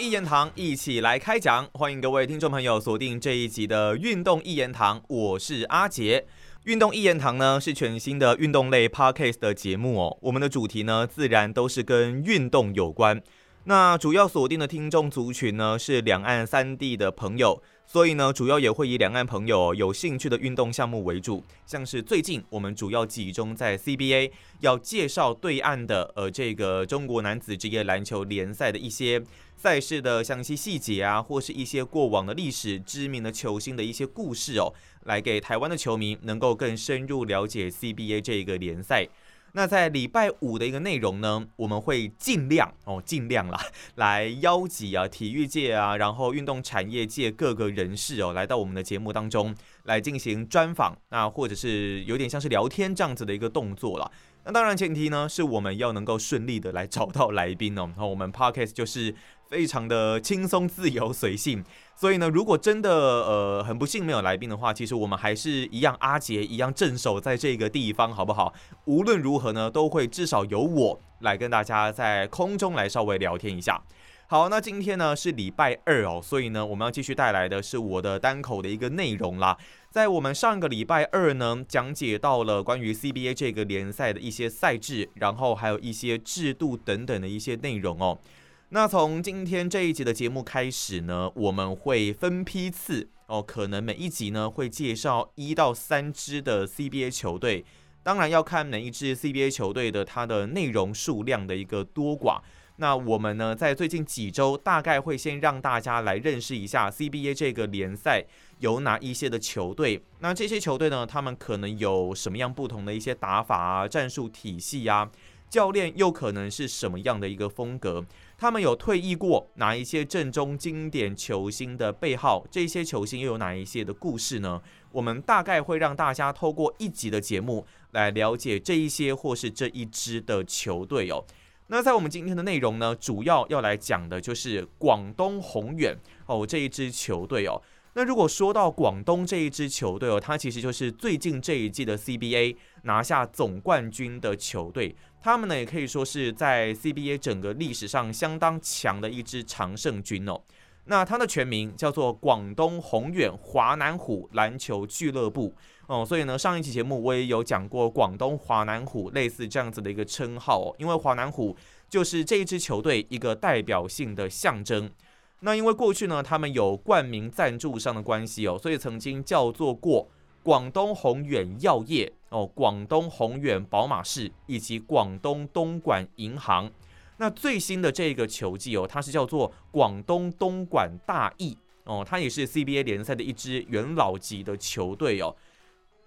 一言堂，一起来开讲。欢迎各位听众朋友锁定这一集的运动一言堂，我是阿杰。运动一言堂呢是全新的运动类 podcast 的节目哦。我们的主题呢自然都是跟运动有关。那主要锁定的听众族群呢是两岸三地的朋友。所以呢，主要也会以两岸朋友有兴趣的运动项目为主，像是最近我们主要集中在 CBA，要介绍对岸的呃这个中国男子职业篮球联赛的一些赛事的详细细节啊，或是一些过往的历史、知名的球星的一些故事哦，来给台湾的球迷能够更深入了解 CBA 这个联赛。那在礼拜五的一个内容呢，我们会尽量哦，尽量啦，来邀集啊体育界啊，然后运动产业界各个人士哦，来到我们的节目当中来进行专访，那或者是有点像是聊天这样子的一个动作了。那当然前提呢，是我们要能够顺利的来找到来宾哦。然后我们 podcast 就是非常的轻松、自由、随性。所以呢，如果真的呃很不幸没有来宾的话，其实我们还是一样阿杰一样镇守在这个地方，好不好？无论如何呢，都会至少由我来跟大家在空中来稍微聊天一下。好，那今天呢是礼拜二哦，所以呢我们要继续带来的是我的单口的一个内容啦。在我们上个礼拜二呢，讲解到了关于 CBA 这个联赛的一些赛制，然后还有一些制度等等的一些内容哦。那从今天这一集的节目开始呢，我们会分批次哦，可能每一集呢会介绍一到三支的 CBA 球队，当然要看每一支 CBA 球队的它的内容数量的一个多寡。那我们呢在最近几周大概会先让大家来认识一下 CBA 这个联赛有哪一些的球队，那这些球队呢，他们可能有什么样不同的一些打法啊、战术体系啊，教练又可能是什么样的一个风格。他们有退役过哪一些正中经典球星的背号？这些球星又有哪一些的故事呢？我们大概会让大家透过一集的节目来了解这一些或是这一支的球队哦。那在我们今天的内容呢，主要要来讲的就是广东宏远哦这一支球队哦。那如果说到广东这一支球队哦，它其实就是最近这一季的 CBA 拿下总冠军的球队。他们呢也可以说是在 CBA 整个历史上相当强的一支常胜军哦。那它的全名叫做广东宏远华南虎篮球俱乐部哦。所以呢，上一期节目我也有讲过广东华南虎类似这样子的一个称号哦，因为华南虎就是这一支球队一个代表性的象征。那因为过去呢，他们有冠名赞助商的关系哦，所以曾经叫做过广东宏远药业哦，广东宏远宝马市以及广东东莞银行。那最新的这个球季哦，它是叫做广东东莞大益哦，它也是 CBA 联赛的一支元老级的球队哦。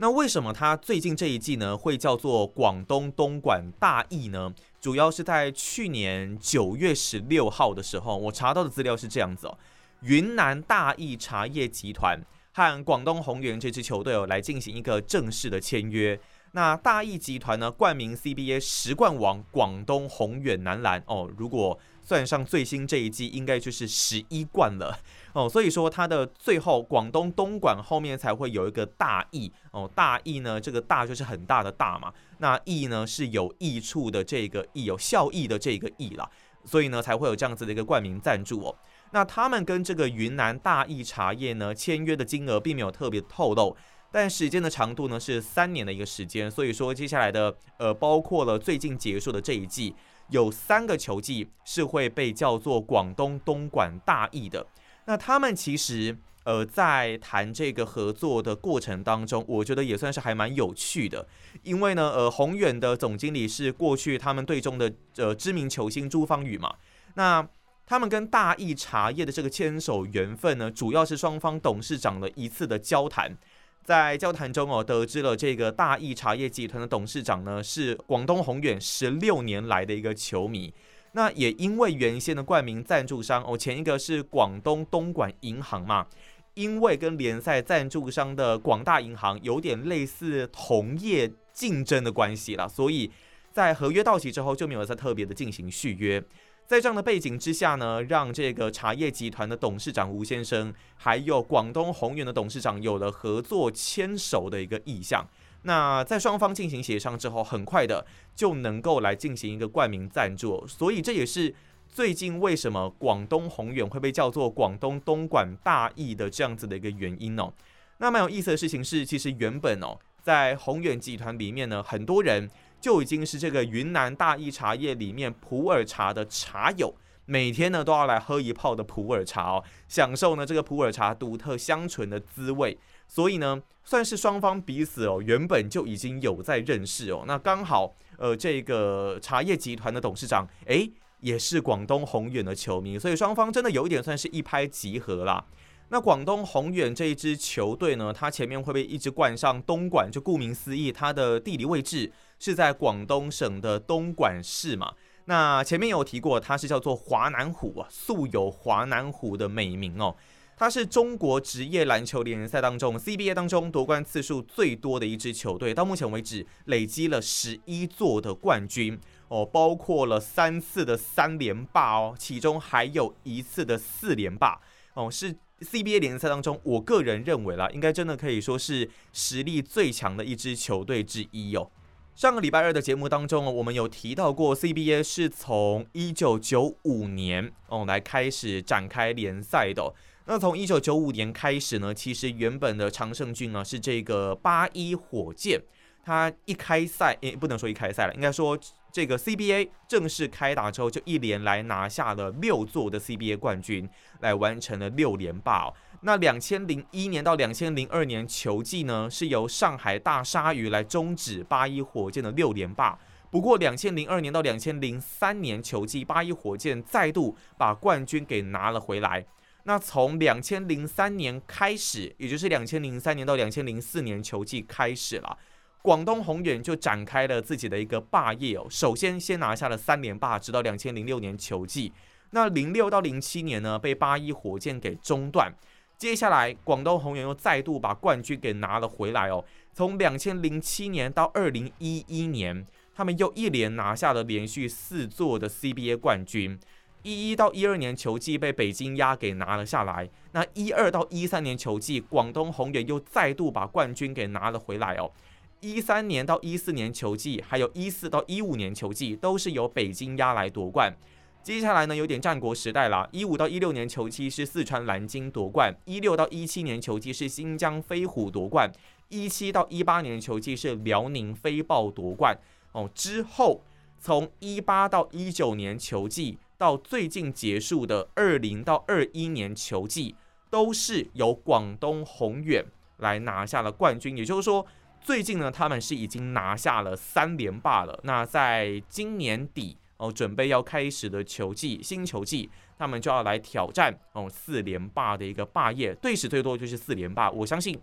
那为什么它最近这一季呢会叫做广东东莞大益呢？主要是在去年九月十六号的时候，我查到的资料是这样子哦，云南大益茶叶集团和广东宏源这支球队哦来进行一个正式的签约。那大益集团呢冠名 CBA 十冠王广东宏远男篮哦，如果算上最新这一季，应该就是十一冠了哦。所以说它的最后广东东莞后面才会有一个大义哦，大义呢这个大就是很大的大嘛，那义呢是有益处的这个益，有效益的这个益啦，所以呢才会有这样子的一个冠名赞助哦。那他们跟这个云南大益茶叶呢签约的金额并没有特别透露。但时间的长度呢是三年的一个时间，所以说接下来的呃，包括了最近结束的这一季，有三个球季是会被叫做广东东莞大义的。那他们其实呃在谈这个合作的过程当中，我觉得也算是还蛮有趣的，因为呢呃宏远的总经理是过去他们队中的呃知名球星朱芳雨嘛，那他们跟大益茶叶的这个牵手缘分呢，主要是双方董事长的一次的交谈。在交谈中哦，得知了这个大益茶叶集团的董事长呢是广东宏远十六年来的一个球迷。那也因为原先的冠名赞助商哦，前一个是广东东莞银行嘛，因为跟联赛赞助商的广大银行有点类似同业竞争的关系了，所以在合约到期之后就没有再特别的进行续约。在这样的背景之下呢，让这个茶叶集团的董事长吴先生，还有广东宏源的董事长有了合作牵手的一个意向。那在双方进行协商之后，很快的就能够来进行一个冠名赞助。所以这也是最近为什么广东宏远会被叫做广东东莞大益的这样子的一个原因哦。那蛮有意思的事情是，其实原本哦，在宏远集团里面呢，很多人就已经是这个云南大益茶叶里面普洱茶的茶友。每天呢都要来喝一泡的普洱茶哦，享受呢这个普洱茶独特香醇的滋味。所以呢，算是双方彼此哦原本就已经有在认识哦。那刚好呃这个茶叶集团的董事长诶，也是广东宏远的球迷，所以双方真的有一点算是一拍即合啦。那广东宏远这一支球队呢，它前面会被一直冠上东莞，就顾名思义，它的地理位置是在广东省的东莞市嘛。那前面有提过，它是叫做华南虎啊，素有华南虎的美名哦。它是中国职业篮球联赛当中 CBA 当中夺冠次数最多的一支球队，到目前为止累积了十一座的冠军哦，包括了三次的三连霸哦，其中还有一次的四连霸哦，是 CBA 联赛当中我个人认为啦，应该真的可以说是实力最强的一支球队之一哦。上个礼拜二的节目当中，我们有提到过 CBA 是从一九九五年哦来开始展开联赛的。那从一九九五年开始呢，其实原本的常胜军呢是这个八一火箭，它一开赛，诶不能说一开赛了，应该说这个 CBA 正式开打之后，就一连来拿下了六座的 CBA 冠军，来完成了六连霸。那两千零一年到两千零二年球季呢，是由上海大鲨鱼来终止八一火箭的六连霸。不过两千零二年到两千零三年球季，八一火箭再度把冠军给拿了回来。那从两千零三年开始，也就是两千零三年到两千零四年球季开始了，广东宏远就展开了自己的一个霸业哦。首先先拿下了三连霸，直到两千零六年球季。那零六到零七年呢，被八一火箭给中断。接下来，广东宏远又再度把冠军给拿了回来哦。从两千零七年到二零一一年，他们又一连拿下了连续四座的 CBA 冠军。一一到一二年球季被北京鸭给拿了下来。那一二到一三年球季，广东宏远又再度把冠军给拿了回来哦。一三年到一四年球季，还有一四到一五年球季，都是由北京鸭来夺冠。接下来呢，有点战国时代了。一五到一六年球季是四川蓝鲸夺冠，一六到一七年球季是新疆飞虎夺冠，一七到一八年球季是辽宁飞豹夺冠。哦，之后从一八到一九年球季到最近结束的二零到二一年球季，都是由广东宏远来拿下了冠军。也就是说，最近呢，他们是已经拿下了三连霸了。那在今年底。哦，准备要开始的球季，新球季，他们就要来挑战哦四连霸的一个霸业，对史最多就是四连霸。我相信，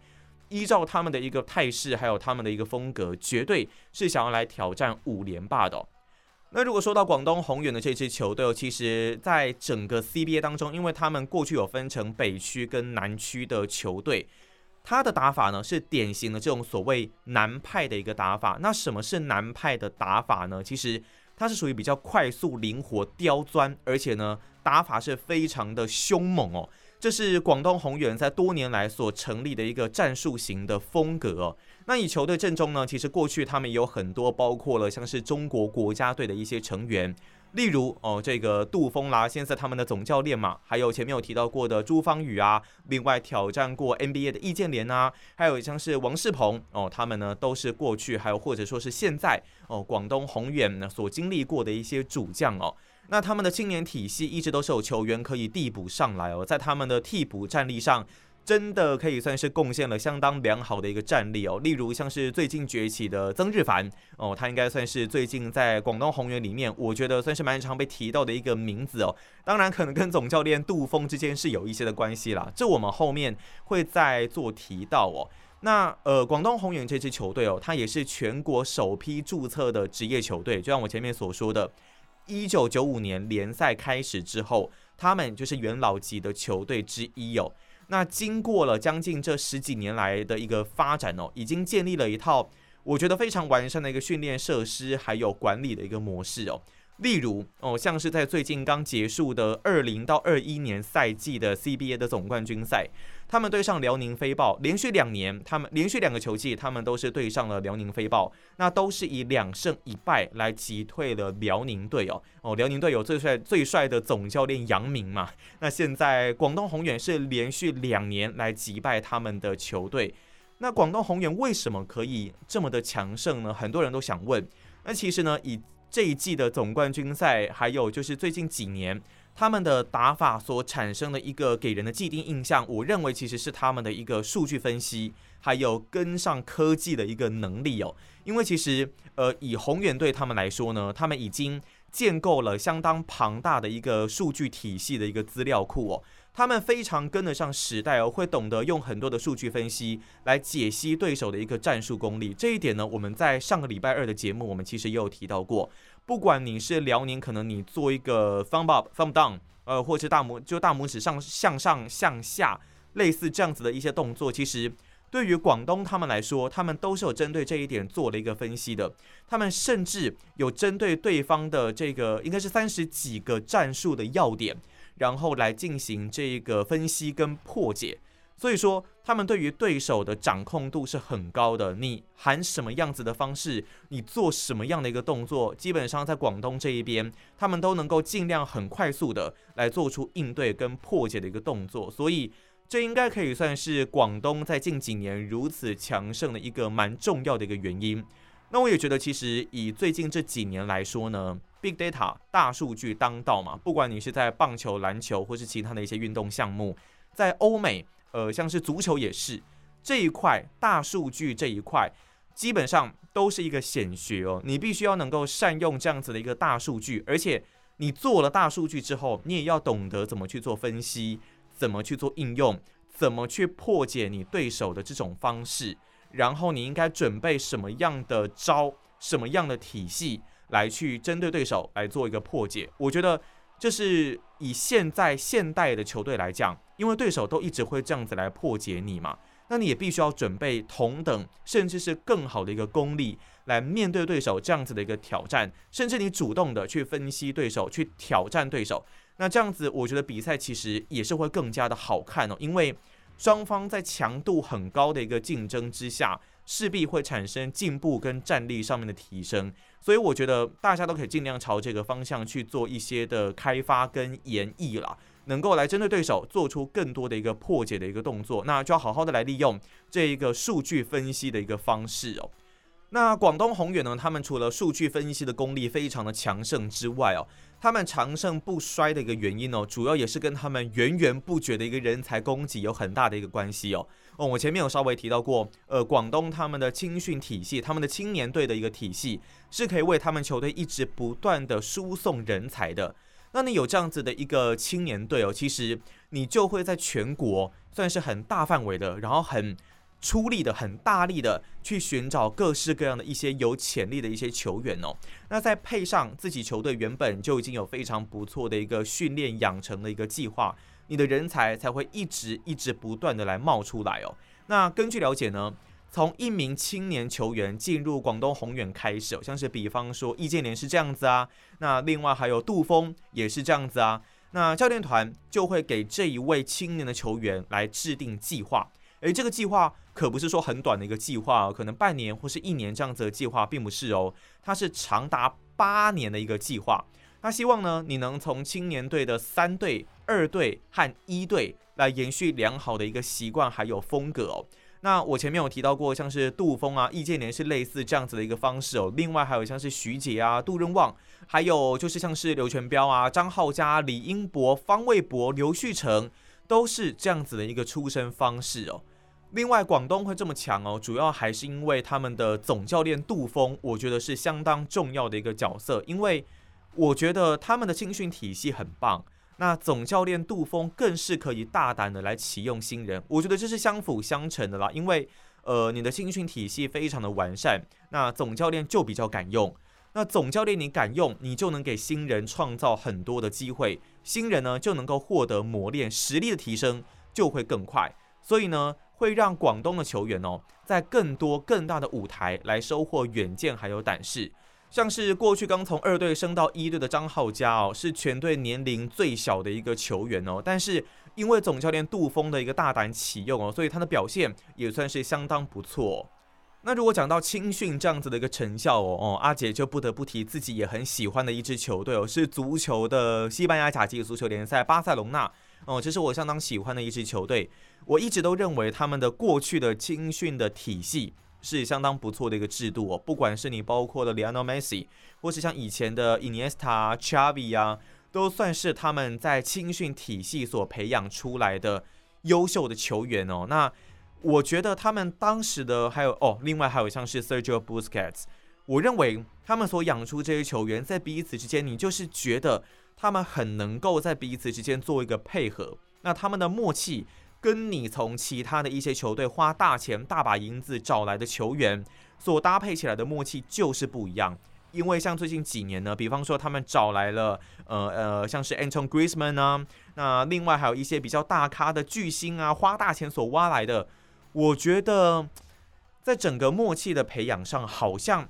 依照他们的一个态势，还有他们的一个风格，绝对是想要来挑战五连霸的。那如果说到广东宏远的这支球队，其实在整个 CBA 当中，因为他们过去有分成北区跟南区的球队，他的打法呢是典型的这种所谓南派的一个打法。那什么是南派的打法呢？其实。它是属于比较快速、灵活、刁钻，而且呢打法是非常的凶猛哦。这是广东宏远在多年来所成立的一个战术型的风格。那以球队阵中呢，其实过去他们有很多，包括了像是中国国家队的一些成员。例如哦，这个杜峰啦，现在他们的总教练嘛，还有前面有提到过的朱芳雨啊，另外挑战过 NBA 的易建联啊，还有像是王仕鹏哦，他们呢都是过去还有或者说是现在哦，广东宏远呢所经历过的一些主将哦，那他们的青年体系一直都是有球员可以递补上来哦，在他们的替补战力上。真的可以算是贡献了相当良好的一个战力哦，例如像是最近崛起的曾日凡哦，他应该算是最近在广东宏远里面，我觉得算是蛮常被提到的一个名字哦。当然，可能跟总教练杜峰之间是有一些的关系啦，这我们后面会再做提到哦。那呃，广东宏远这支球队哦，它也是全国首批注册的职业球队，就像我前面所说的，一九九五年联赛开始之后，他们就是元老级的球队之一哦。那经过了将近这十几年来的一个发展哦，已经建立了一套我觉得非常完善的一个训练设施，还有管理的一个模式哦。例如哦，像是在最近刚结束的二零到二一年赛季的 CBA 的总冠军赛，他们对上辽宁飞豹，连续两年，他们连续两个球季，他们都是对上了辽宁飞豹，那都是以两胜一败来击退了辽宁队哦。哦，辽宁队有最帅最帅的总教练杨明嘛？那现在广东宏远是连续两年来击败他们的球队，那广东宏远为什么可以这么的强盛呢？很多人都想问。那其实呢，以这一季的总冠军赛，还有就是最近几年他们的打法所产生的一个给人的既定印象，我认为其实是他们的一个数据分析，还有跟上科技的一个能力哦。因为其实呃，以宏远队他们来说呢，他们已经建构了相当庞大的一个数据体系的一个资料库哦。他们非常跟得上时代哦，会懂得用很多的数据分析来解析对手的一个战术功力。这一点呢，我们在上个礼拜二的节目，我们其实也有提到过。不管你是辽宁，可能你做一个 thumb up、thumb down，呃，或是大拇就大拇指上向上、向下，类似这样子的一些动作，其实对于广东他们来说，他们都是有针对这一点做了一个分析的。他们甚至有针对对方的这个应该是三十几个战术的要点。然后来进行这个分析跟破解，所以说他们对于对手的掌控度是很高的。你喊什么样子的方式，你做什么样的一个动作，基本上在广东这一边，他们都能够尽量很快速的来做出应对跟破解的一个动作。所以这应该可以算是广东在近几年如此强盛的一个蛮重要的一个原因。那我也觉得，其实以最近这几年来说呢。Big data 大数据当道嘛，不管你是在棒球、篮球或是其他的一些运动项目，在欧美，呃，像是足球也是这一块大数据这一块，基本上都是一个显学哦。你必须要能够善用这样子的一个大数据，而且你做了大数据之后，你也要懂得怎么去做分析，怎么去做应用，怎么去破解你对手的这种方式，然后你应该准备什么样的招，什么样的体系。来去针对对手来做一个破解，我觉得这是以现在现代的球队来讲，因为对手都一直会这样子来破解你嘛，那你也必须要准备同等甚至是更好的一个功力来面对对手这样子的一个挑战，甚至你主动的去分析对手，去挑战对手，那这样子我觉得比赛其实也是会更加的好看哦，因为双方在强度很高的一个竞争之下。势必会产生进步跟战力上面的提升，所以我觉得大家都可以尽量朝这个方向去做一些的开发跟演绎啦，能够来针对对手做出更多的一个破解的一个动作，那就要好好的来利用这一个数据分析的一个方式哦。那广东宏远呢，他们除了数据分析的功力非常的强盛之外哦。他们长盛不衰的一个原因哦，主要也是跟他们源源不绝的一个人才供给有很大的一个关系哦。哦，我前面有稍微提到过，呃，广东他们的青训体系，他们的青年队的一个体系，是可以为他们球队一直不断的输送人才的。那你有这样子的一个青年队哦，其实你就会在全国算是很大范围的，然后很。出力的很大力的去寻找各式各样的一些有潜力的一些球员哦，那再配上自己球队原本就已经有非常不错的一个训练养成的一个计划，你的人才才会一直一直不断的来冒出来哦。那根据了解呢，从一名青年球员进入广东宏远开始，像是比方说易建联是这样子啊，那另外还有杜峰也是这样子啊，那教练团就会给这一位青年的球员来制定计划。诶，这个计划可不是说很短的一个计划哦，可能半年或是一年这样子的计划，并不是哦，它是长达八年的一个计划。那希望呢，你能从青年队的三队、二队和一队来延续良好的一个习惯还有风格哦。那我前面有提到过，像是杜峰啊、易建联是类似这样子的一个方式哦。另外还有像是徐杰啊、杜润旺，还有就是像是刘全彪啊、张浩佳、李英博、方卫博、刘旭成。都是这样子的一个出生方式哦。另外，广东会这么强哦，主要还是因为他们的总教练杜峰，我觉得是相当重要的一个角色。因为我觉得他们的青训体系很棒，那总教练杜峰更是可以大胆的来启用新人。我觉得这是相辅相成的啦。因为呃，你的青训体系非常的完善，那总教练就比较敢用。那总教练你敢用，你就能给新人创造很多的机会，新人呢就能够获得磨练，实力的提升就会更快。所以呢，会让广东的球员哦，在更多更大的舞台来收获远见还有胆识。像是过去刚从二队升到一队的张浩佳哦，是全队年龄最小的一个球员哦，但是因为总教练杜峰的一个大胆启用哦，所以他的表现也算是相当不错。那如果讲到青训这样子的一个成效哦，哦，阿杰就不得不提自己也很喜欢的一支球队哦，是足球的西班牙甲级足球联赛巴塞隆纳哦，这是我相当喜欢的一支球队。我一直都认为他们的过去的青训的体系。是相当不错的一个制度哦，不管是你包括了 Lionel Messi，或是像以前的 Iniesta、Xavi 啊，都算是他们在青训体系所培养出来的优秀的球员哦。那我觉得他们当时的还有哦，另外还有像是 Sergio Busquets，我认为他们所养出这些球员，在彼此之间，你就是觉得他们很能够在彼此之间做一个配合，那他们的默契。跟你从其他的一些球队花大钱、大把银子找来的球员所搭配起来的默契就是不一样。因为像最近几年呢，比方说他们找来了呃呃，像是 Anton Griezmann 啊，那另外还有一些比较大咖的巨星啊，花大钱所挖来的，我觉得在整个默契的培养上，好像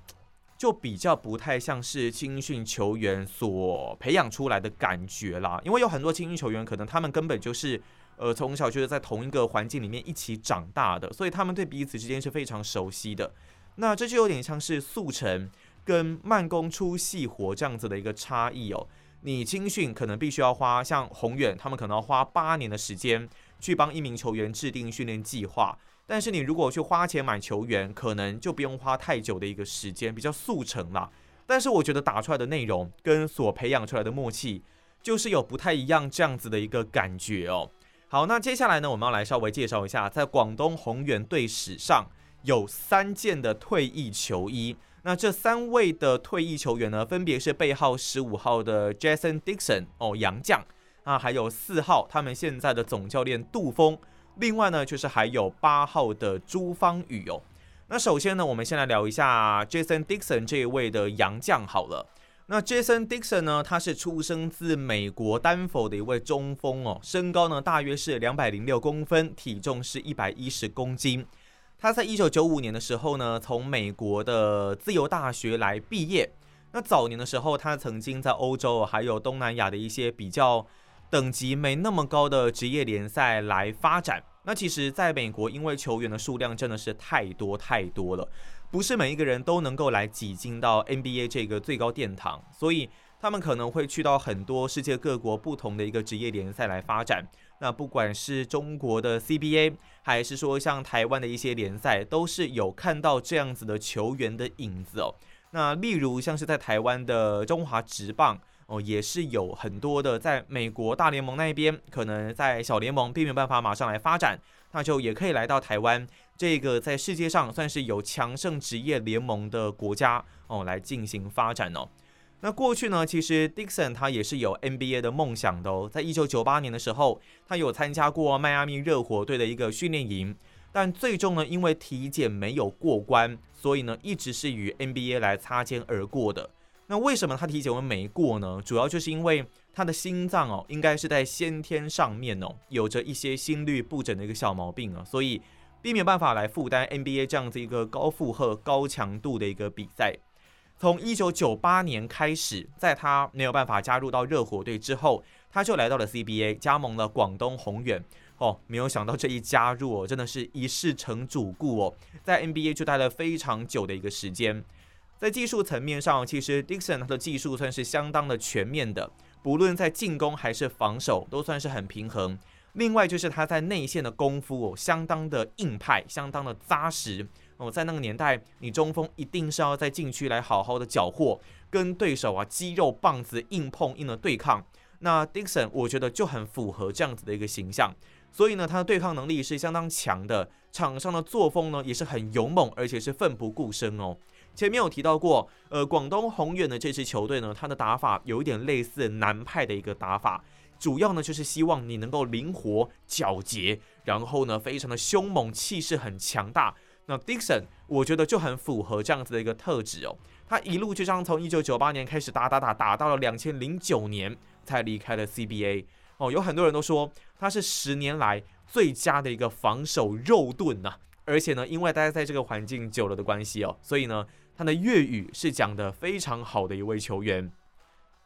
就比较不太像是青训球员所培养出来的感觉啦。因为有很多青训球员，可能他们根本就是。呃，从小就是在同一个环境里面一起长大的，所以他们对彼此之间是非常熟悉的。那这就有点像是速成跟慢工出细活这样子的一个差异哦。你青训可能必须要花，像宏远他们可能要花八年的时间去帮一名球员制定训练计划，但是你如果去花钱买球员，可能就不用花太久的一个时间，比较速成啦。但是我觉得打出来的内容跟所培养出来的默契，就是有不太一样这样子的一个感觉哦。好，那接下来呢，我们要来稍微介绍一下，在广东宏远队史上有三件的退役球衣。那这三位的退役球员呢，分别是背号十五号的 Jason Dixon 哦，杨将啊，还有四号他们现在的总教练杜峰，另外呢，就是还有八号的朱芳雨哦。那首先呢，我们先来聊一下 Jason Dixon 这一位的杨将好了。那 Jason Dixon 呢？他是出生自美国丹佛的一位中锋哦，身高呢大约是两百零六公分，体重是一百一十公斤。他在一九九五年的时候呢，从美国的自由大学来毕业。那早年的时候，他曾经在欧洲还有东南亚的一些比较等级没那么高的职业联赛来发展。那其实，在美国，因为球员的数量真的是太多太多了。不是每一个人都能够来挤进到 NBA 这个最高殿堂，所以他们可能会去到很多世界各国不同的一个职业联赛来发展。那不管是中国的 CBA，还是说像台湾的一些联赛，都是有看到这样子的球员的影子哦。那例如像是在台湾的中华职棒哦，也是有很多的在美国大联盟那边，可能在小联盟并没有办法马上来发展，那就也可以来到台湾。这个在世界上算是有强盛职业联盟的国家哦，来进行发展哦。那过去呢，其实 Dixon 他也是有 NBA 的梦想的哦。在一九九八年的时候，他有参加过迈阿密热火队的一个训练营，但最终呢，因为体检没有过关，所以呢，一直是与 NBA 来擦肩而过的。那为什么他体检会没过呢？主要就是因为他的心脏哦，应该是在先天上面哦，有着一些心律不整的一个小毛病啊，所以。并没有办法来负担 NBA 这样子一个高负荷、高强度的一个比赛。从一九九八年开始，在他没有办法加入到热火队之后，他就来到了 CBA，加盟了广东宏远。哦，没有想到这一加入哦，真的是一世成主顾哦，在 NBA 就待了非常久的一个时间。在技术层面上，其实 Dixon 他的技术算是相当的全面的，不论在进攻还是防守，都算是很平衡。另外就是他在内线的功夫哦，相当的硬派，相当的扎实哦。在那个年代，你中锋一定是要在禁区来好好的缴获，跟对手啊肌肉棒子硬碰硬的对抗。那 Dixon 我觉得就很符合这样子的一个形象，所以呢，他的对抗能力是相当强的，场上的作风呢也是很勇猛，而且是奋不顾身哦。前面有提到过，呃，广东宏远的这支球队呢，他的打法有一点类似南派的一个打法。主要呢就是希望你能够灵活、皎洁，然后呢非常的凶猛，气势很强大。那 Dixon 我觉得就很符合这样子的一个特质哦。他一路就这样从一九九八年开始打打打，打到了两千零九年才离开了 CBA 哦。有很多人都说他是十年来最佳的一个防守肉盾呐，而且呢因为待在这个环境久了的关系哦，所以呢他的粤语是讲的非常好的一位球员。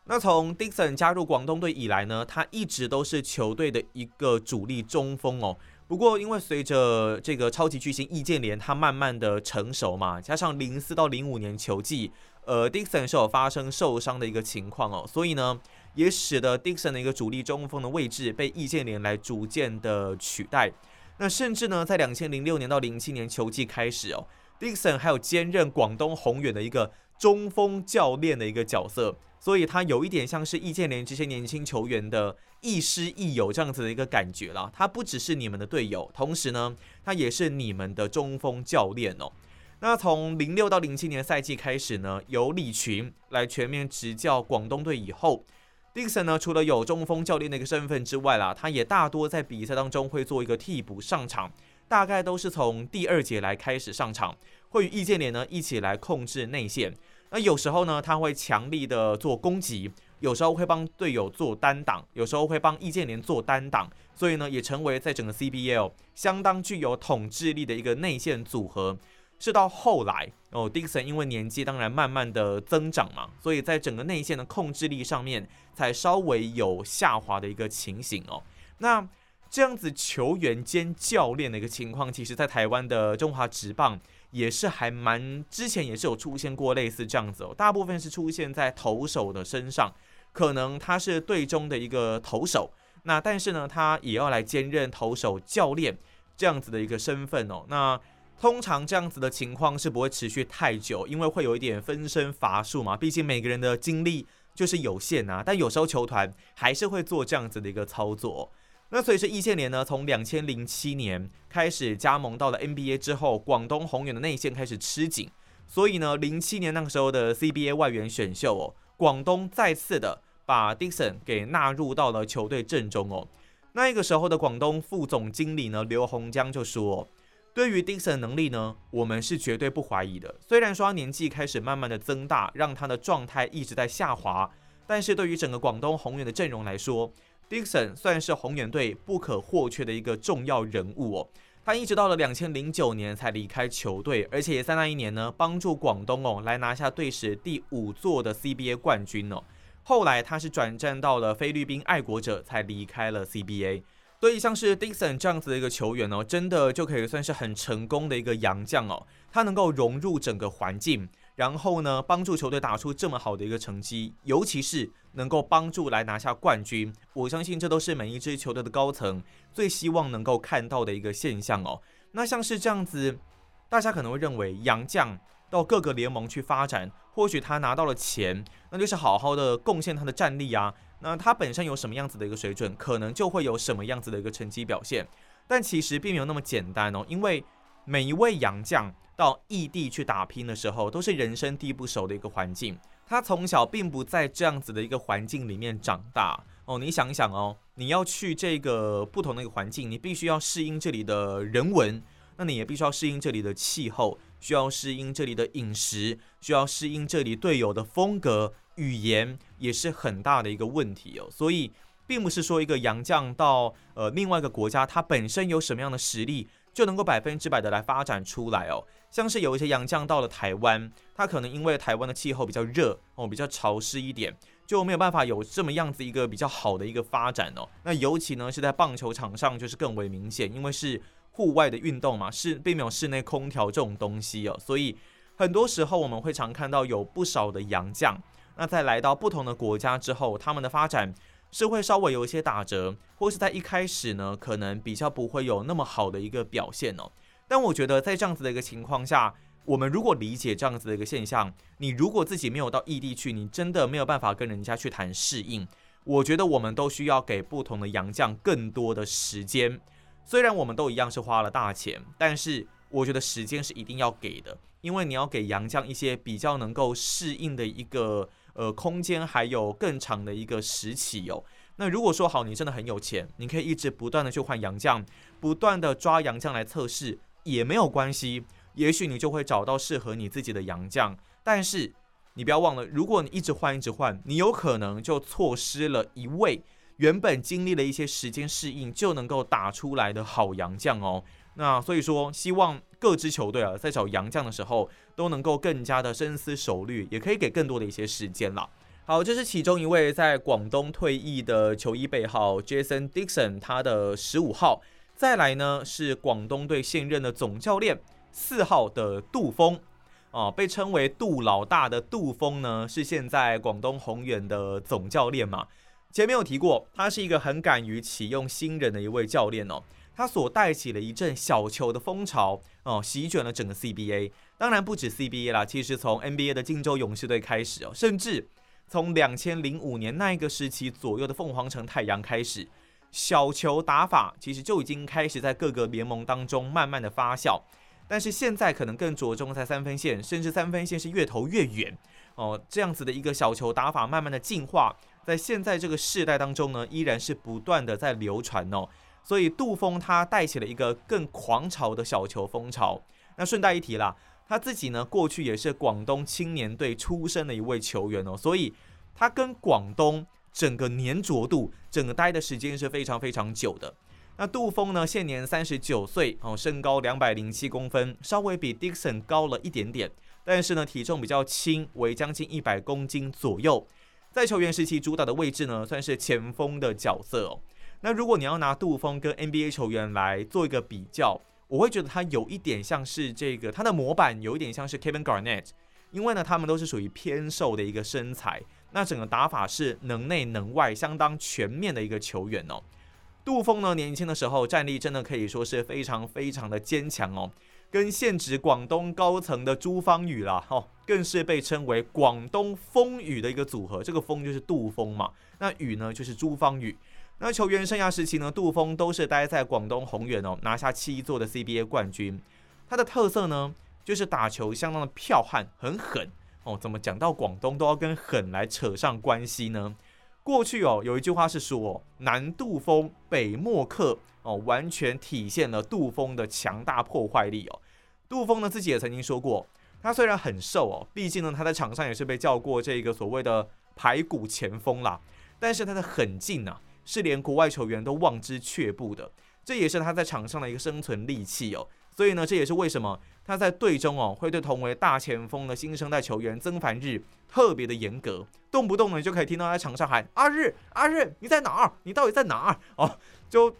那从 Dixon 加入广东队以来呢，他一直都是球队的一个主力中锋哦。不过，因为随着这个超级巨星易建联他慢慢的成熟嘛，加上零四到零五年球季，呃，Dixon 是有发生受伤的一个情况哦，所以呢，也使得 Dixon 的一个主力中锋的位置被易建联来逐渐的取代。那甚至呢，在两千零六年到零七年球季开始哦，Dixon 还有兼任广东宏远的一个中锋教练的一个角色。所以他有一点像是易建联这些年轻球员的亦师亦友这样子的一个感觉了。他不只是你们的队友，同时呢，他也是你们的中锋教练哦。那从零六到零七年赛季开始呢，由李群来全面执教广东队以后，Dixon 呢除了有中锋教练的一个身份之外啦，他也大多在比赛当中会做一个替补上场，大概都是从第二节来开始上场，会与易建联呢一起来控制内线。那有时候呢，他会强力的做攻击，有时候会帮队友做单挡，有时候会帮易建联做单挡，所以呢，也成为在整个 CBL 相当具有统治力的一个内线组合。是到后来哦，Dixon 因为年纪当然慢慢的增长嘛，所以在整个内线的控制力上面才稍微有下滑的一个情形哦。那这样子球员兼教练的一个情况，其实在台湾的中华职棒。也是还蛮之前也是有出现过类似这样子哦，大部分是出现在投手的身上，可能他是队中的一个投手，那但是呢，他也要来兼任投手教练这样子的一个身份哦。那通常这样子的情况是不会持续太久，因为会有一点分身乏术嘛，毕竟每个人的精力就是有限啊。但有时候球团还是会做这样子的一个操作。那随着易建联呢，从两千零七年开始加盟到了 NBA 之后，广东宏远的内线开始吃紧，所以呢，零七年那个时候的 CBA 外援选秀哦，广东再次的把 Dixon 给纳入到了球队阵中哦。那个时候的广东副总经理呢，刘洪江就说，对于 Dixon 能力呢，我们是绝对不怀疑的。虽然说他年纪开始慢慢的增大，让他的状态一直在下滑，但是对于整个广东宏远的阵容来说，Dixon 算是宏远队不可或缺的一个重要人物哦。他一直到了两千零九年才离开球队，而且也在那一年呢，帮助广东哦来拿下队史第五座的 CBA 冠军哦。后来他是转战到了菲律宾爱国者，才离开了 CBA。所以像是 Dixon 这样子的一个球员哦，真的就可以算是很成功的一个洋将哦。他能够融入整个环境。然后呢，帮助球队打出这么好的一个成绩，尤其是能够帮助来拿下冠军，我相信这都是每一支球队的高层最希望能够看到的一个现象哦。那像是这样子，大家可能会认为杨将到各个联盟去发展，或许他拿到了钱，那就是好好的贡献他的战力啊。那他本身有什么样子的一个水准，可能就会有什么样子的一个成绩表现。但其实并没有那么简单哦，因为每一位洋将。到异地去打拼的时候，都是人生地不熟的一个环境。他从小并不在这样子的一个环境里面长大哦。你想一想哦，你要去这个不同的一个环境，你必须要适应这里的人文，那你也必须要适应这里的气候，需要适应这里的饮食，需要适应这里队友的风格、语言，也是很大的一个问题哦。所以，并不是说一个洋将到呃另外一个国家，他本身有什么样的实力。就能够百分之百的来发展出来哦，像是有一些洋将到了台湾，他可能因为台湾的气候比较热哦，比较潮湿一点，就没有办法有这么样子一个比较好的一个发展哦。那尤其呢是在棒球场上就是更为明显，因为是户外的运动嘛，是并没有室内空调这种东西哦，所以很多时候我们会常看到有不少的洋将，那在来到不同的国家之后，他们的发展。是会稍微有一些打折，或是在一开始呢，可能比较不会有那么好的一个表现哦。但我觉得在这样子的一个情况下，我们如果理解这样子的一个现象，你如果自己没有到异地去，你真的没有办法跟人家去谈适应。我觉得我们都需要给不同的洋将更多的时间。虽然我们都一样是花了大钱，但是我觉得时间是一定要给的，因为你要给洋将一些比较能够适应的一个。呃，空间还有更长的一个时期哦。那如果说好，你真的很有钱，你可以一直不断的去换洋将，不断的抓洋将来测试也没有关系。也许你就会找到适合你自己的洋将。但是你不要忘了，如果你一直换一直换，你有可能就错失了一位原本经历了一些时间适应就能够打出来的好洋将哦。那所以说，希望各支球队啊在找洋将的时候都能够更加的深思熟虑，也可以给更多的一些时间了。好，这是其中一位在广东退役的球衣背号 Jason Dixon，他的十五号。再来呢是广东队现任的总教练四号的杜峰，啊，被称为杜老大的杜峰呢是现在广东宏远的总教练嘛。前面有提过，他是一个很敢于启用新人的一位教练哦。他所带起了一阵小球的风潮哦，席卷了整个 CBA。当然不止 CBA 啦，其实从 NBA 的金州勇士队开始哦，甚至。从两千零五年那一个时期左右的凤凰城太阳开始，小球打法其实就已经开始在各个联盟当中慢慢的发酵。但是现在可能更着重在三分线，甚至三分线是越投越远哦，这样子的一个小球打法慢慢的进化，在现在这个世代当中呢，依然是不断的在流传哦。所以杜峰他带起了一个更狂潮的小球风潮。那顺带一提啦。他自己呢，过去也是广东青年队出身的一位球员哦，所以他跟广东整个粘着度，整个待的时间是非常非常久的。那杜峰呢，现年三十九岁哦，身高两百零七公分，稍微比 Dixon 高了一点点，但是呢，体重比较轻，为将近一百公斤左右。在球员时期主打的位置呢，算是前锋的角色哦。那如果你要拿杜峰跟 NBA 球员来做一个比较，我会觉得他有一点像是这个，他的模板有一点像是 Kevin Garnett，因为呢，他们都是属于偏瘦的一个身材，那整个打法是能内能外，相当全面的一个球员哦。杜峰呢，年轻的时候战力真的可以说是非常非常的坚强哦，跟现职广东高层的朱芳雨啦，哦，更是被称为广东风雨的一个组合，这个风就是杜峰嘛，那雨呢就是朱芳雨。那球员生涯时期呢，杜峰都是待在广东宏远哦，拿下七座的 CBA 冠军。他的特色呢，就是打球相当的剽悍，很狠哦。怎么讲到广东都要跟狠来扯上关系呢？过去哦，有一句话是说，南杜峰，北莫克哦，完全体现了杜峰的强大破坏力哦。杜峰呢自己也曾经说过，他虽然很瘦哦，毕竟呢他在场上也是被叫过这个所谓的排骨前锋啦，但是他的狠劲呢。是连国外球员都望之却步的，这也是他在场上的一个生存利器哦。所以呢，这也是为什么他在队中哦会对同为大前锋的新生代球员曾凡日特别的严格，动不动呢就可以听到在场上喊阿日阿日你在哪儿？你到底在哪儿？哦，就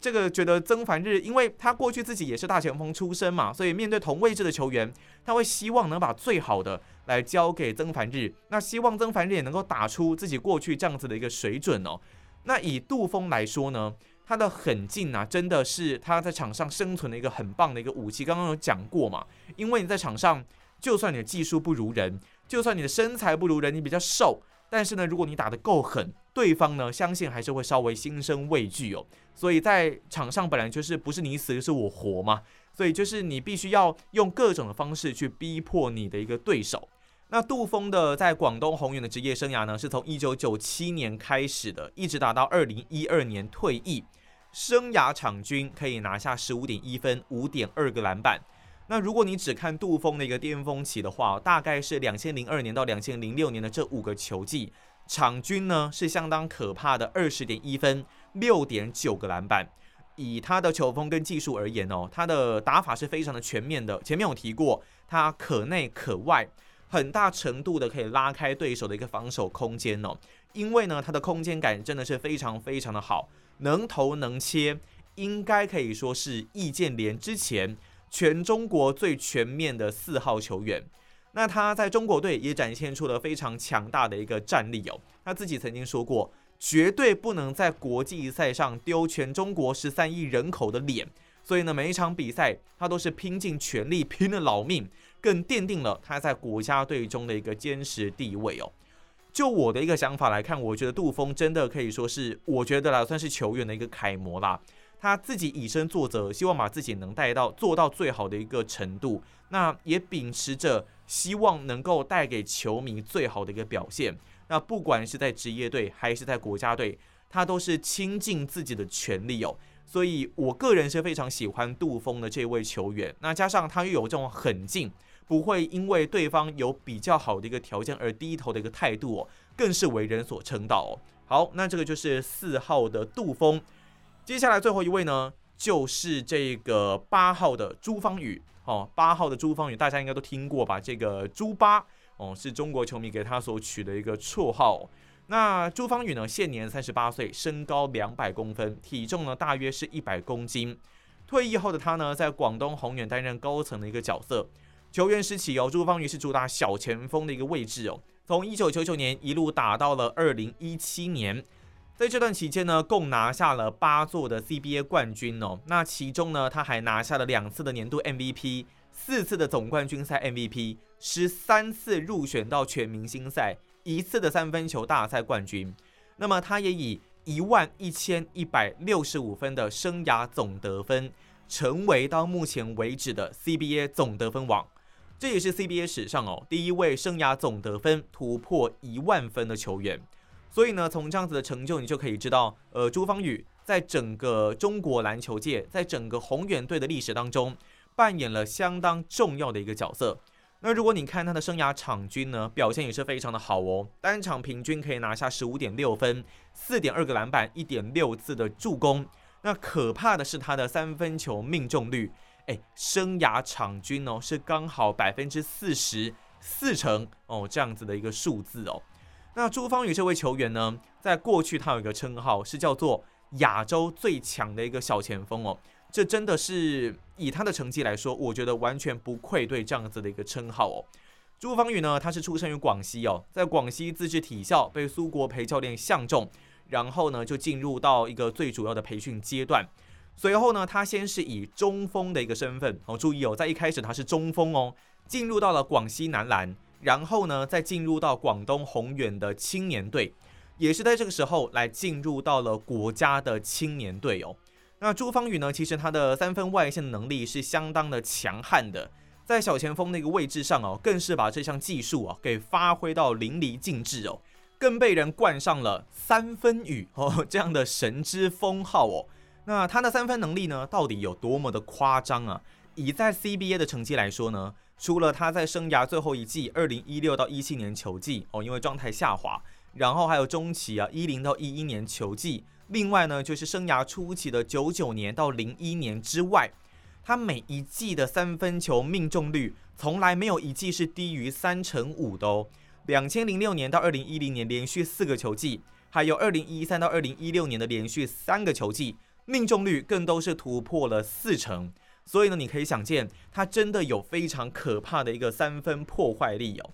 这个觉得曾凡日，因为他过去自己也是大前锋出身嘛，所以面对同位置的球员，他会希望能把最好的来交给曾凡日，那希望曾凡日也能够打出自己过去这样子的一个水准哦。那以杜峰来说呢，他的狠劲啊，真的是他在场上生存的一个很棒的一个武器。刚刚有讲过嘛，因为你在场上，就算你的技术不如人，就算你的身材不如人，你比较瘦，但是呢，如果你打得够狠，对方呢，相信还是会稍微心生畏惧哦。所以在场上本来就是不是你死就是我活嘛，所以就是你必须要用各种的方式去逼迫你的一个对手。那杜峰的在广东宏远的职业生涯呢，是从一九九七年开始的，一直打到二零一二年退役，生涯场均可以拿下十五点一分、五点二个篮板。那如果你只看杜峰的一个巅峰期的话，大概是两千零二年到两千零六年的这五个球季，场均呢是相当可怕的二十点一分、六点九个篮板。以他的球风跟技术而言哦，他的打法是非常的全面的。前面有提过，他可内可外。很大程度的可以拉开对手的一个防守空间哦，因为呢，他的空间感真的是非常非常的好，能投能切，应该可以说是易建联之前全中国最全面的四号球员。那他在中国队也展现出了非常强大的一个战力哦，他自己曾经说过，绝对不能在国际赛上丢全中国十三亿人口的脸，所以呢，每一场比赛他都是拼尽全力，拼了老命。更奠定了他在国家队中的一个坚实地位哦。就我的一个想法来看，我觉得杜峰真的可以说是，我觉得啦，算是球员的一个楷模啦。他自己以身作则，希望把自己能带到做到最好的一个程度。那也秉持着希望能够带给球迷最好的一个表现。那不管是在职业队还是在国家队，他都是倾尽自己的全力哦。所以我个人是非常喜欢杜峰的这位球员。那加上他又有这种狠劲。不会因为对方有比较好的一个条件而低头的一个态度哦，更是为人所称道哦。好，那这个就是四号的杜峰。接下来最后一位呢，就是这个八号的朱芳雨哦，八号的朱芳雨大家应该都听过吧？这个朱八哦，是中国球迷给他所取的一个绰号。那朱芳雨呢，现年三十八岁，身高两百公分，体重呢大约是一百公斤。退役后的他呢，在广东宏远担任高层的一个角色。球员时期哦，朱芳雨是主打小前锋的一个位置哦。从一九九九年一路打到了二零一七年，在这段期间呢，共拿下了八座的 CBA 冠军哦。那其中呢，他还拿下了两次的年度 MVP，四次的总冠军赛 MVP，十三次入选到全明星赛，一次的三分球大赛冠军。那么他也以一万一千一百六十五分的生涯总得分，成为到目前为止的 CBA 总得分王。这也是 CBA 史上哦第一位生涯总得分突破一万分的球员，所以呢，从这样子的成就，你就可以知道，呃，朱芳雨在整个中国篮球界，在整个宏远队的历史当中，扮演了相当重要的一个角色。那如果你看他的生涯场均呢，表现也是非常的好哦，单场平均可以拿下十五点六分，四点二个篮板，一点六次的助攻。那可怕的是他的三分球命中率。哎，生涯场均哦是刚好百分之四十四成哦这样子的一个数字哦。那朱芳雨这位球员呢，在过去他有一个称号是叫做亚洲最强的一个小前锋哦。这真的是以他的成绩来说，我觉得完全不愧对这样子的一个称号哦。朱芳雨呢，他是出生于广西哦，在广西自治体校被苏国培教练相中，然后呢就进入到一个最主要的培训阶段。随后呢，他先是以中锋的一个身份哦，注意哦，在一开始他是中锋哦，进入到了广西男篮，然后呢，再进入到广东宏远的青年队，也是在这个时候来进入到了国家的青年队哦。那朱芳雨呢，其实他的三分外线的能力是相当的强悍的，在小前锋那个位置上哦，更是把这项技术啊给发挥到淋漓尽致哦，更被人冠上了三分雨哦这样的神之封号哦。那他的三分能力呢，到底有多么的夸张啊？以在 CBA 的成绩来说呢，除了他在生涯最后一季二零一六到一七年球季哦，因为状态下滑，然后还有中期啊一零到一一年球季，另外呢就是生涯初期的九九年到零一年之外，他每一季的三分球命中率从来没有一季是低于三成五的哦。两千零六年到二零一零年连续四个球季，还有二零一三到二零一六年的连续三个球季。命中率更都是突破了四成，所以呢，你可以想见，他真的有非常可怕的一个三分破坏力哦。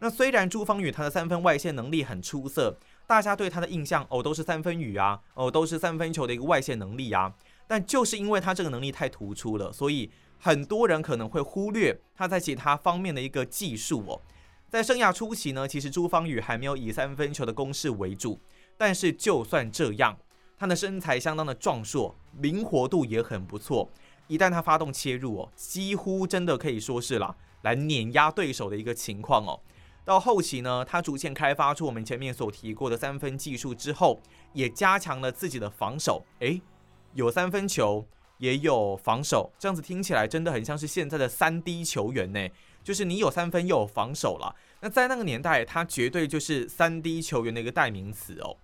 那虽然朱芳雨他的三分外线能力很出色，大家对他的印象哦都是三分雨啊，哦都是三分球的一个外线能力啊，但就是因为他这个能力太突出了，所以很多人可能会忽略他在其他方面的一个技术哦。在生涯初期呢，其实朱芳雨还没有以三分球的攻势为主，但是就算这样。他的身材相当的壮硕，灵活度也很不错。一旦他发动切入哦，几乎真的可以说是啦，来碾压对手的一个情况哦。到后期呢，他逐渐开发出我们前面所提过的三分技术之后，也加强了自己的防守。诶，有三分球，也有防守，这样子听起来真的很像是现在的三 D 球员呢。就是你有三分又有防守了。那在那个年代，他绝对就是三 D 球员的一个代名词哦。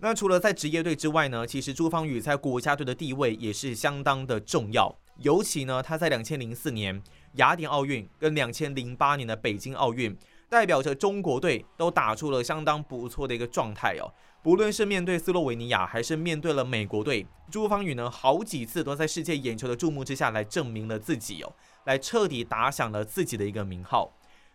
那除了在职业队之外呢，其实朱芳雨在国家队的地位也是相当的重要。尤其呢，他在两千零四年雅典奥运跟两千零八年的北京奥运，代表着中国队都打出了相当不错的一个状态哦。不论是面对斯洛维尼亚，还是面对了美国队，朱芳雨呢好几次都在世界眼球的注目之下来证明了自己哦，来彻底打响了自己的一个名号。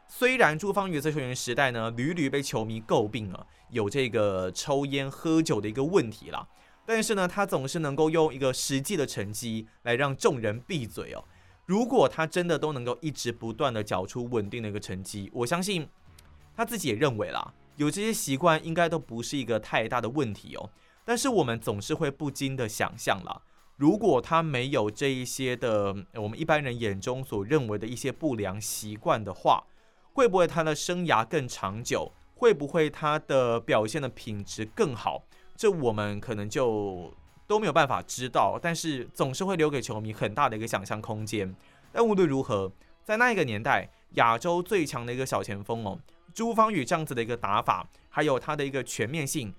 虽然朱芳雨在球员时代呢，屡屡被球迷诟病了，有这个抽烟喝酒的一个问题啦，但是呢，他总是能够用一个实际的成绩来让众人闭嘴哦。如果他真的都能够一直不断的缴出稳定的一个成绩，我相信他自己也认为啦，有这些习惯应该都不是一个太大的问题哦。但是我们总是会不禁的想象啦，如果他没有这一些的我们一般人眼中所认为的一些不良习惯的话，会不会他的生涯更长久？会不会他的表现的品质更好？这我们可能就都没有办法知道。但是总是会留给球迷很大的一个想象空间。但无论如何，在那一个年代，亚洲最强的一个小前锋哦，朱芳雨这样子的一个打法，还有他的一个全面性。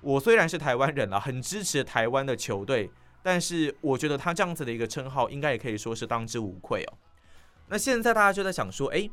我虽然是台湾人了，很支持台湾的球队，但是我觉得他这样子的一个称号，应该也可以说是当之无愧哦。那现在大家就在想说，诶，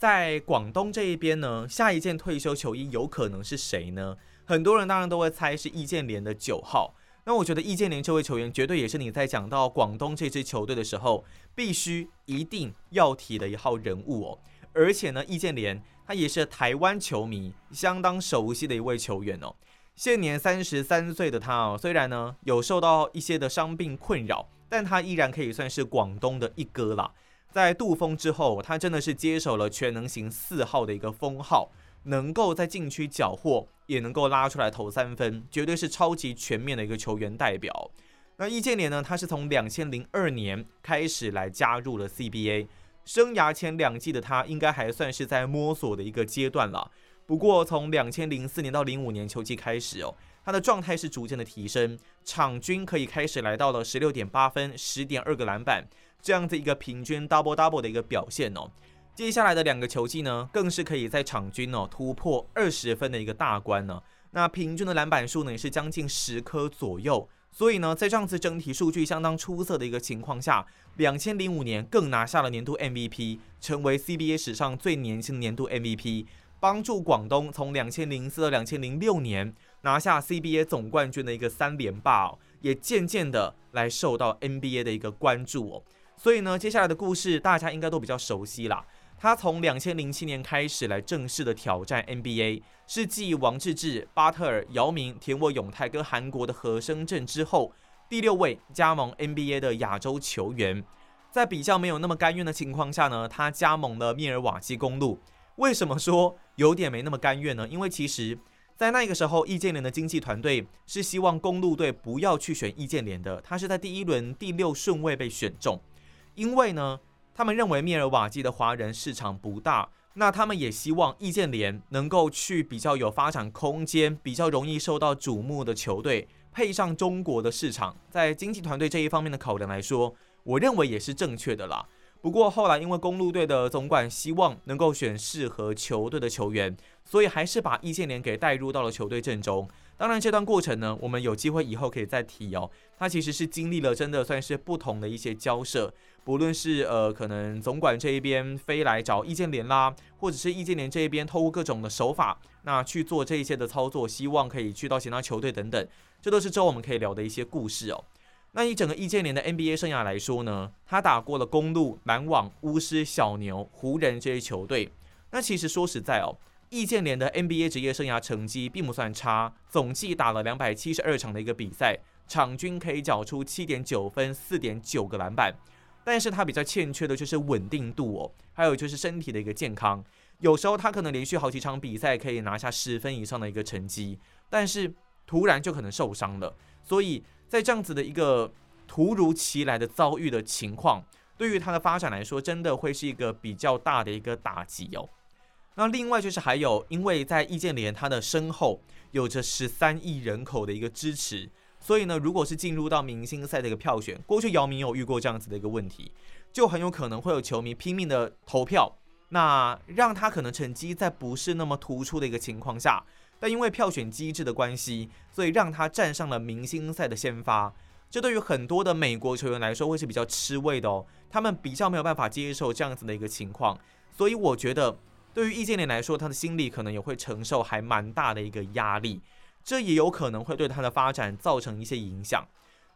在广东这一边呢，下一件退休球衣有可能是谁呢？很多人当然都会猜是易建联的九号。那我觉得易建联这位球员绝对也是你在讲到广东这支球队的时候，必须一定要提的一号人物哦。而且呢，易建联他也是台湾球迷相当熟悉的一位球员哦。现年三十三岁的他哦，虽然呢有受到一些的伤病困扰，但他依然可以算是广东的一哥啦。在杜峰之后，他真的是接手了全能型四号的一个封号，能够在禁区缴获，也能够拉出来投三分，绝对是超级全面的一个球员代表。那易建联呢，他是从两千零二年开始来加入了 CBA，生涯前两季的他应该还算是在摸索的一个阶段了。不过从两千零四年到零五年球季开始哦，他的状态是逐渐的提升，场均可以开始来到了十六点八分、十点二个篮板。这样子一个平均 double double 的一个表现哦，接下来的两个球季呢，更是可以在场均哦突破二十分的一个大关呢。那平均的篮板数呢，也是将近十颗左右。所以呢，在这样子整体数据相当出色的一个情况下，两千零五年更拿下了年度 MVP，成为 CBA 史上最年轻的年度 MVP，帮助广东从两千零四到两千零六年拿下 CBA 总冠军的一个三连霸，哦也渐渐的来受到 NBA 的一个关注哦。所以呢，接下来的故事大家应该都比较熟悉啦。他从两千零七年开始来正式的挑战 NBA，是继王治郅、巴特尔、姚明、田沃永泰跟韩国的何生镇之后，第六位加盟 NBA 的亚洲球员。在比较没有那么甘愿的情况下呢，他加盟了密尔瓦基公路。为什么说有点没那么甘愿呢？因为其实，在那个时候，易建联的经纪团队是希望公路队不要去选易建联的，他是在第一轮第六顺位被选中。因为呢，他们认为密尔瓦基的华人市场不大，那他们也希望易建联能够去比较有发展空间、比较容易受到瞩目的球队，配上中国的市场，在经济团队这一方面的考量来说，我认为也是正确的啦。不过后来因为公路队的总管希望能够选适合球队的球员，所以还是把易建联给带入到了球队阵中。当然，这段过程呢，我们有机会以后可以再提哦。他其实是经历了真的算是不同的一些交涉，不论是呃可能总管这一边飞来找易建联啦，或者是易建联这一边透过各种的手法，那去做这一些的操作，希望可以去到其他球队等等，这都是之后我们可以聊的一些故事哦。那以整个易建联的 NBA 生涯来说呢，他打过了公路、篮网、巫师、小牛、湖人这些球队。那其实说实在哦。易建联的 NBA 职业生涯成绩并不算差，总计打了两百七十二场的一个比赛，场均可以缴出七点九分、四点九个篮板。但是他比较欠缺的就是稳定度哦，还有就是身体的一个健康。有时候他可能连续好几场比赛可以拿下十分以上的一个成绩，但是突然就可能受伤了。所以在这样子的一个突如其来的遭遇的情况，对于他的发展来说，真的会是一个比较大的一个打击哦。那另外就是还有，因为在易建联他的身后有着十三亿人口的一个支持，所以呢，如果是进入到明星赛的一个票选，过去姚明有遇过这样子的一个问题，就很有可能会有球迷拼命的投票，那让他可能成绩在不是那么突出的一个情况下，但因为票选机制的关系，所以让他站上了明星赛的先发，这对于很多的美国球员来说会是比较吃味的哦，他们比较没有办法接受这样子的一个情况，所以我觉得。对于易建联来说，他的心理可能也会承受还蛮大的一个压力，这也有可能会对他的发展造成一些影响。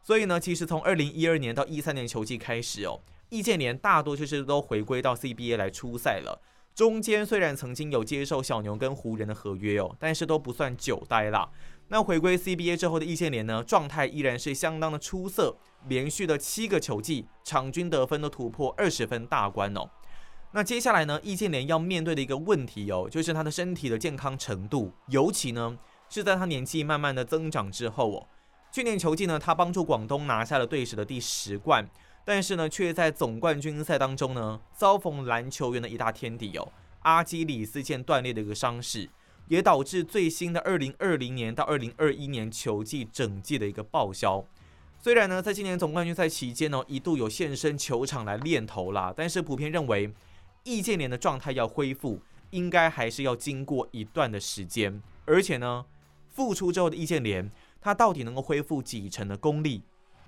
所以呢，其实从二零一二年到一三年球季开始哦，易建联大多就是都回归到 CBA 来出赛了。中间虽然曾经有接受小牛跟湖人的合约哦，但是都不算久待啦。那回归 CBA 之后的易建联呢，状态依然是相当的出色，连续的七个球季，场均得分都突破二十分大关哦。那接下来呢？易建联要面对的一个问题哦，就是他的身体的健康程度，尤其呢是在他年纪慢慢的增长之后哦。去年球季呢，他帮助广东拿下了队史的第十冠，但是呢，却在总冠军赛当中呢，遭逢篮球员的一大天敌哦，阿基里斯腱断裂的一个伤势，也导致最新的二零二零年到二零二一年球季整季的一个报销。虽然呢，在今年总冠军赛期间呢，一度有现身球场来练投啦，但是普遍认为。易建联的状态要恢复，应该还是要经过一段的时间。而且呢，复出之后的易建联，他到底能够恢复几成的功力？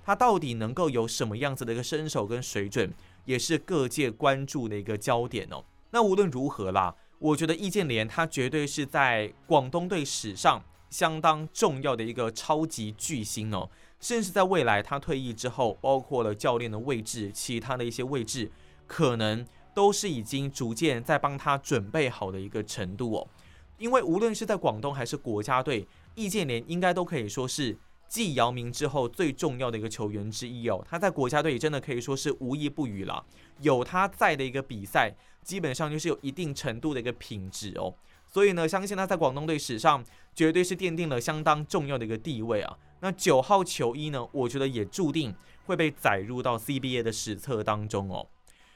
他到底能够有什么样子的一个身手跟水准？也是各界关注的一个焦点哦。那无论如何啦，我觉得易建联他绝对是在广东队史上相当重要的一个超级巨星哦。甚至在未来他退役之后，包括了教练的位置，其他的一些位置，可能都是已经逐渐在帮他准备好的一个程度哦。因为无论是在广东还是国家队，易建联应该都可以说是。继姚明之后最重要的一个球员之一哦，他在国家队真的可以说是无一不语了。有他在的一个比赛，基本上就是有一定程度的一个品质哦。所以呢，相信他在广东队史上绝对是奠定了相当重要的一个地位啊。那九号球衣呢，我觉得也注定会被载入到 CBA 的史册当中哦。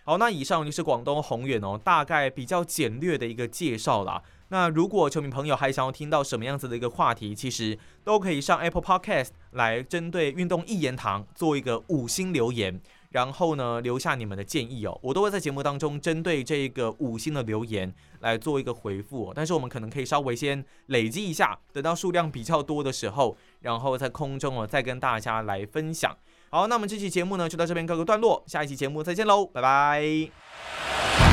好，那以上就是广东宏远哦，大概比较简略的一个介绍啦。那如果球迷朋友还想要听到什么样子的一个话题，其实都可以上 Apple Podcast 来针对运动一言堂做一个五星留言，然后呢留下你们的建议哦，我都会在节目当中针对这个五星的留言来做一个回复。但是我们可能可以稍微先累积一下，等到数量比较多的时候，然后在空中哦再跟大家来分享。好，那我们这期节目呢就到这边告个段落，下一期节目再见喽，拜拜。